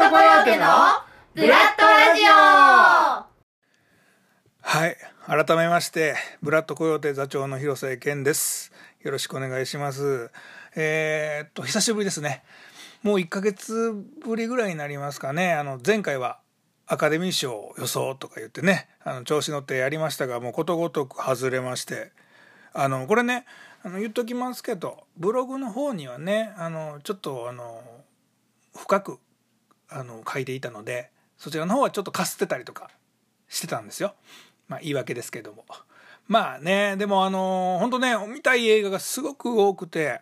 トコヨーテのブラッドラジオはい。改めましてブラッドコヨーテ座長の広瀬健です。よろしくお願いします。えー、っと久しぶりですね。もう1ヶ月ぶりぐらいになりますかね。あの前回はアカデミー賞予想とか言ってねあの調子乗ってやりましたがもうことごとく外れまして。あのこれねあの言っときますけどブログの方にはねあのちょっとあの深くあの書いていたのでそちらの方はちょっとかすってたりとかしてたんですよ。まあ言い訳ですけども。まあねでもあの本当ね見たい映画がすごく多くて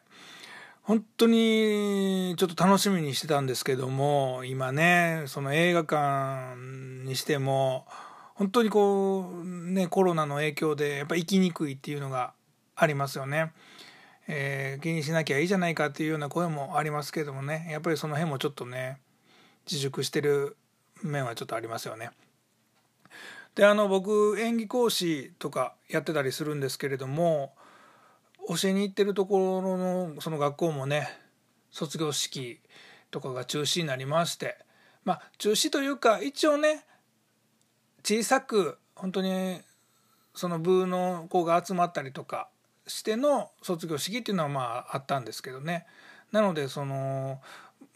本当にちょっと楽しみにしてたんですけども今ねその映画館にしても本当にこうねコロナの影響でやっぱ行きにくいっていうのがありますよね。えー、気にしなきゃいいじゃないかっていうような声もありますけどもねやっぱりその辺もちょっとね自粛してる面はちょっとありますよね。であの僕演技講師とかやってたりするんですけれども教えに行ってるところのその学校もね卒業式とかが中止になりましてまあ中止というか一応ね小さく本当にその部の子が集まったりとかしての卒業式っていうのはまああったんですけどねなのでその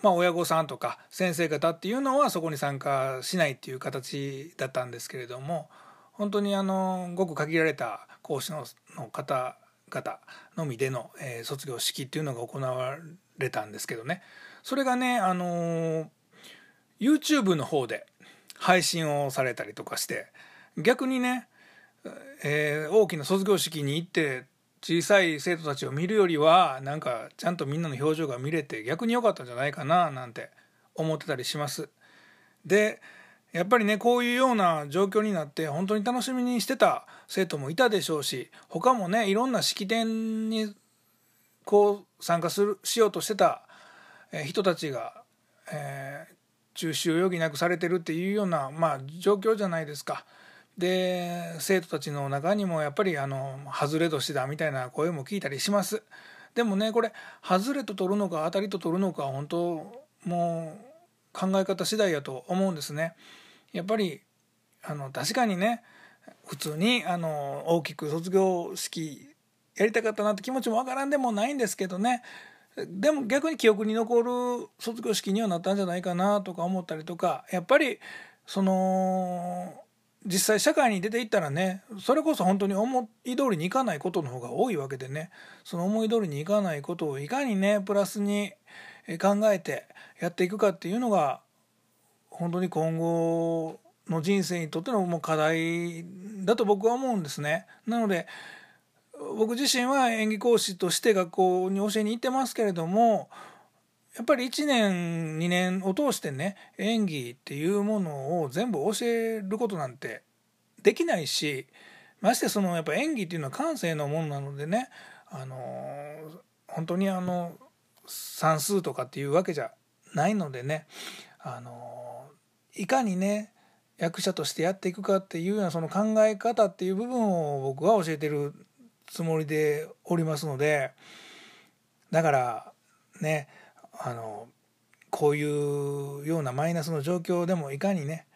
まあ親御さんとか先生方っていうのはそこに参加しないっていう形だったんですけれども本当にあのごく限られた講師の方々のみでの、えー、卒業式っていうのが行われたんですけどね。それがねあの YouTube の方で配信をされたりとかして逆にね、えー、大きな卒業式に行って小さい生徒たちを見るよりはなんかちゃんとみんなの表情が見れて逆に良かったんじゃないかななんて思ってたりします。でやっぱりねこういうような状況になって本当に楽しみにしてた生徒もいたでしょうし他もねいろんな式典にこう参加するしようとしてた人たちが、えー、中止を余儀なくされてるっていうような、まあ、状況じゃないですか。で生徒たちの中にもやっぱりあの外れ年だみたいな声も聞いたりします。でもねこれ外れと取るのか当たりと取るのか本当もう考え方次第やと思うんですね。やっぱりあの確かにね普通にあの大きく卒業式やりたかったなって気持ちもわからんでもないんですけどね。でも逆に記憶に残る卒業式にはなったんじゃないかなとか思ったりとかやっぱりその実際社会に出ていったらねそれこそ本当に思い通りにいかないことの方が多いわけでねその思い通りにいかないことをいかにねプラスに考えてやっていくかっていうのが本当に今後の人生にとってのもう課題だと僕は思うんですね。なので僕自身は演技講師として学校に教えに行ってますけれどもやっぱり1年2年を通してね演技っていうものを全部教えることなんてできないしましてそのやっぱ演技っていうのは感性のものなのでねあの本当にあの算数とかっていうわけじゃないのでねあのいかにね役者としてやっていくかっていうようなその考え方っていう部分を僕は教えてるつもりでおりますのでだからねあのこういうようなマイナスの状況でもいかにね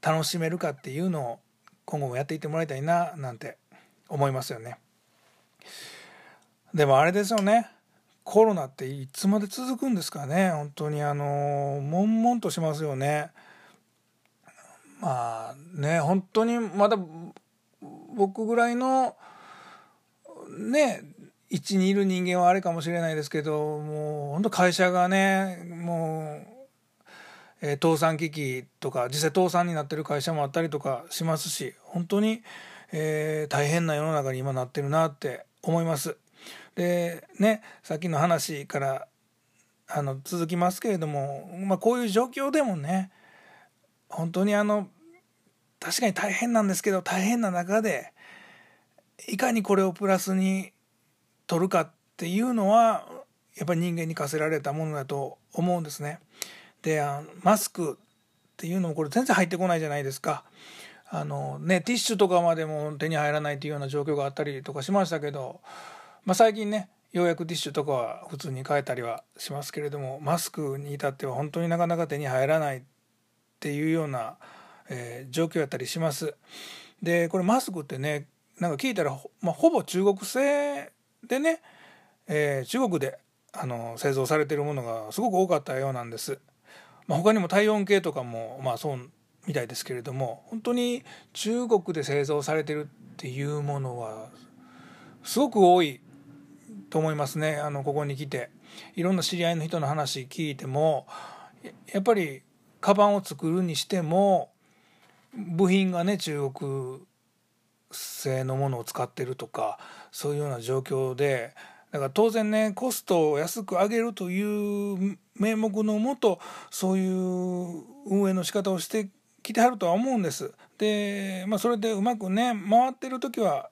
楽しめるかっていうのを今後もやっていってもらいたいななんて思いますよね。でもあれですよねコロナっていつまで続くんですかね本当にあの悶々としますよね。まあね本当にまだ僕ぐらいのね位置にいる人間はあれかもしれないですけどもう本当会社がねもう、えー、倒産危機とか実際倒産になってる会社もあったりとかしますし本当に、えー、大変な世の中に今なってるなって思います。でねさっきの話からあの続きますけれども、まあ、こういう状況でもね本当にあの確かに大変なんですけど大変な中でいかにこれをプラスに取るかっていうのはやっぱり人間に課せられたものだと思うんですね。であのマスクっていうのもこれ全然入ってこないじゃないですか。あのねティッシュとかまでも手に入らないというような状況があったりとかしましたけど、まあ、最近ねようやくティッシュとかは普通に買えたりはしますけれどもマスクに至っては本当になかなか手に入らないっていうような、えー、状況やったりします。でこれマスクってねなんか聞いたら,、まあ、ほぼ中国製でね、えー、中国であの製造されてるものがすごく多かったようなんです。まあ、他にも体温計とかもまあそうみたいですけれども本当に中国で製造されてるっていうものはすごく多いと思いますねあのここに来ていろんな知り合いの人の話聞いてもやっぱりカバンを作るにしても部品がね中国製のものを使ってるとかそういうような状況でだから当然ねコストを安く上げるという名目のもとそういう運営の仕方をしてきてはるとは思うんです。でまあそれでうまくね回ってる時は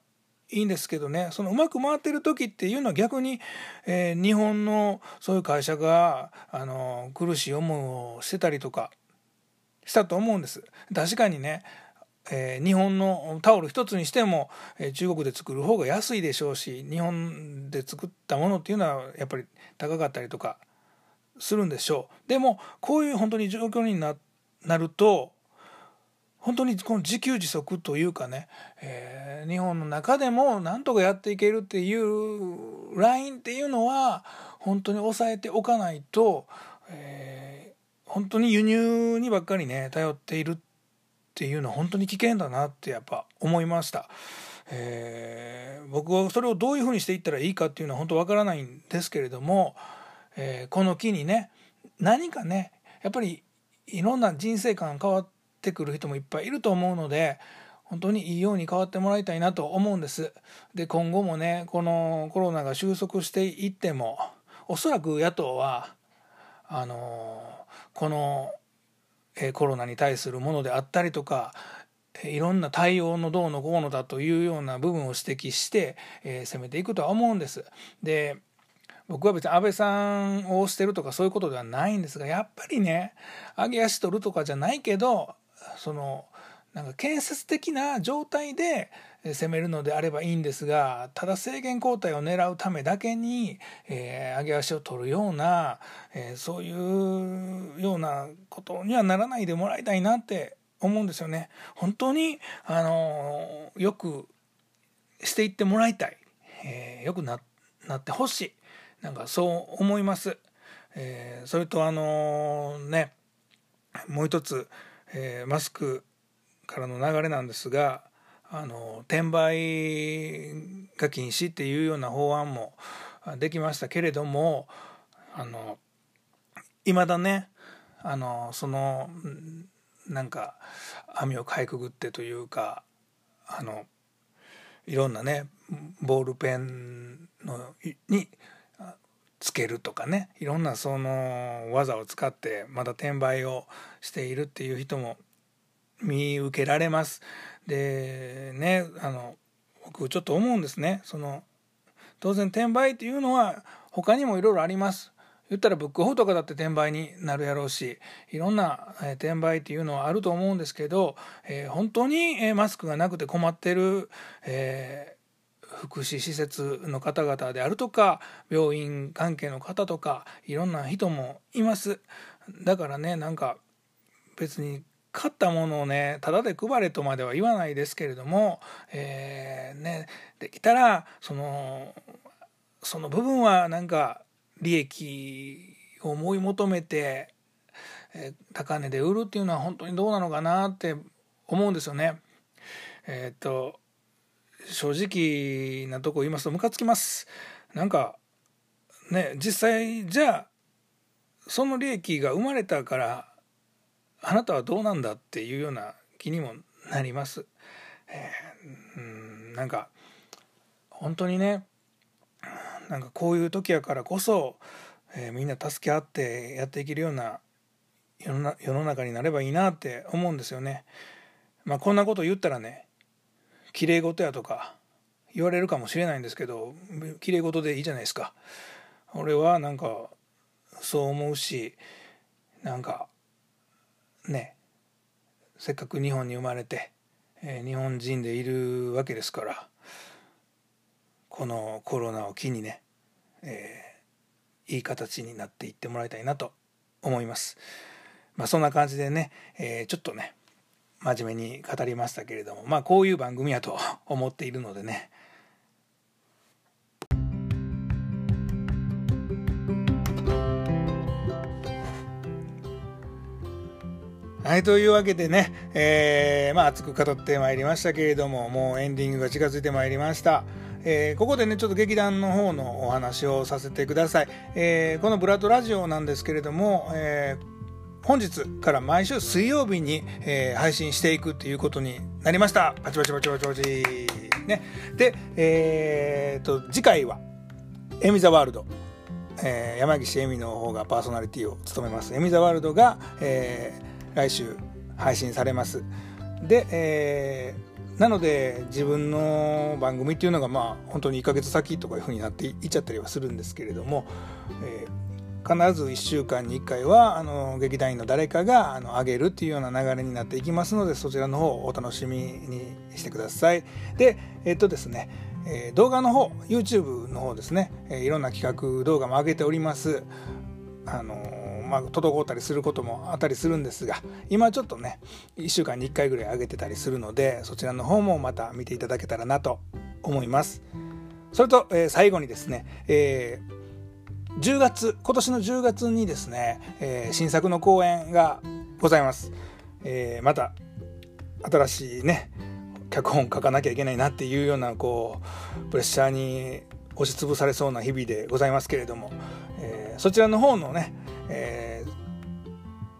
いいんですけどねそのうまく回ってる時っていうのは逆に、えー、日本のそういう会社があの苦しい思いをしてたりとかしたと思うんです。確かにねえー、日本のタオル一つにしても、えー、中国で作る方が安いでしょうし日本で作ったものっていうのはやっぱり高かったりとかするんでしょう。でもこういう本当に状況になると本当にこの自給自足というかね、えー、日本の中でもなんとかやっていけるっていうラインっていうのは本当に抑えておかないと、えー、本当に輸入にばっかりね頼っているっていうのは本当に危険だなってやっぱ思いました。えー、僕はそれをどういうふうにしていったらいいかっていうのは本当わからないんですけれども、えー、この機にね何かねやっぱりいろんな人生観変わってってくる人もいっぱいいると思うので本当にいいように変わってもらいたいなと思うんです。で今後もねこのコロナが収束していってもおそらく野党はあのこのコロナに対するものであったりとかいろんな対応のどうのこうのだというような部分を指摘して、え、攻めていくとは思うんです。で僕は別に安倍さんを推してるとかそういうことではないんですがやっぱりね上げ足取るとかじゃないけどそのなんか建設的な状態で攻めるのであればいいんですがただ政権交代を狙うためだけに、えー、上げ足を取るような、えー、そういうようなことにはならないでもらいたいなって思うんですよね。本当に、あのー、よくしていってもらいたい、えー、よくななってほしいなんかそう思います。えー、それとあのねもう一つえー、マスクからの流れなんですがあの転売が禁止っていうような法案もできましたけれどもあの未だねあのそのなんか網をかいくぐってというかあのいろんなねボールペンのにつけるとかねいろんなその技を使ってまだ転売をしているっていう人も見受けられます。でねあの僕ちょっと思うんですねその当然転売っていうのは他にもいろいろあります。言ったらブックオフとかだって転売になるやろうしいろんな、え転売っていうのはあると思うんですけど、えー、本当に、えマスクがなくて困ってる、え福祉施設の方々であるとか病院関係の方とかいろんな人もいますだからねなんか別に買ったものをねただで配れとまでは言わないですけれども、えー、ね、できたらそのその部分はなんか利益を思い求めて、えー、高値で売るっていうのは本当にどうなのかなって思うんですよね。えっ、と正直なとこ言いますとムカつきますなんかね実際じゃあその利益が生まれたからあなたはどうなんだっていうような気にもなります、えー、うんなんか本当にねなんかこういう時やからこそ、えー、みんな助け合ってやっていけるような世の中になればいいなって思うんですよね。まあこんなこと言ったらね綺麗事やとか言われるかもしれないんですけど綺麗事でいいじゃないですか俺はなんかそう思うしなんかねせっかく日本に生まれて、え、日本人でいるわけですからこのコロナを機にね、えー、いい形になっていってもらいたいなと思います。まあ、そんな感じでね、えー、ちょっとね真面目に語りましたけれどもまあこういう番組やと思っているのでねはい、というわけでね、えー、まあ、熱く語ってまいりましたけれども、もうエンディングが近づいてまいりました。えー、ここでね、ちょっと劇団の方のお話をさせてください。えー、このブラッドラジオなんですけれども、え本日から毎週水曜日に、え配信していくということになりました。パチパチパチパチパチ。ね。で、えー、と、次回は、エミザワールド。え山岸恵美の方がパーソナリティを務めます。エミザワールドが、え来週配信されます。で、えー、なので自分の番組っていうのがまあ本当に1ヶ月先とかいうふうになっていっちゃったりはするんですけれども、えー、必ず1週間に1回はあの劇団員の誰かがあの上げるっていうような流れになっていきますのでそちらの方をお楽しみにしてください。でえっとですねえ動画の方 YouTube の方ですね、えいろんな企画動画も上げておりますあのまあ、滞ったりすることもあったりするんですが今ちょっとね1週間に1回ぐらい上げてたりするのでそちらの方もまた見ていただけたらなと思います。それと、えー、最後にですね、えー、10月今年の10月にですね、えー、新作の公演がございます、え、また新しいね脚本書かなきゃいけないなっていうようなこうプレッシャーに押しつぶされそうな日々でございますけれども、えー、そちらの方のね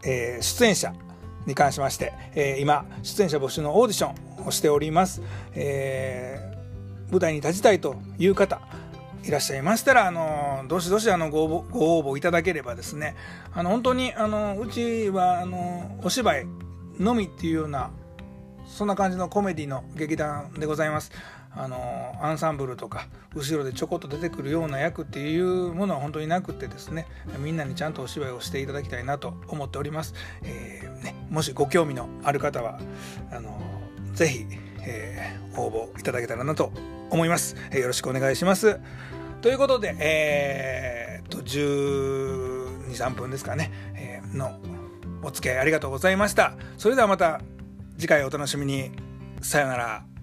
えー、出演者に関しまして、えー、今出演者募集のオーディションをしております、えー、舞台に立ちたいという方いらっしゃいましたら、あのどしどしあのご応募ご応募いただければですねあの本当にあのうちはあのお芝居のみっていうようなそんな感じのコメディの劇団でございます。あのアンサンブルとか後ろでちょこっと出てくるような役っていうものは本当になくてですねみんなにちゃんとお芝居をしていただきたいなと思っております、えー、ね、もしご興味のある方はあのぜひ、えー、応募いただけたらなと思います、えー、よろしくお願いします。ということでえー、っと123分ですかね、えのお付き合いありがとうございました。それではまた次回お楽しみに。さよなら。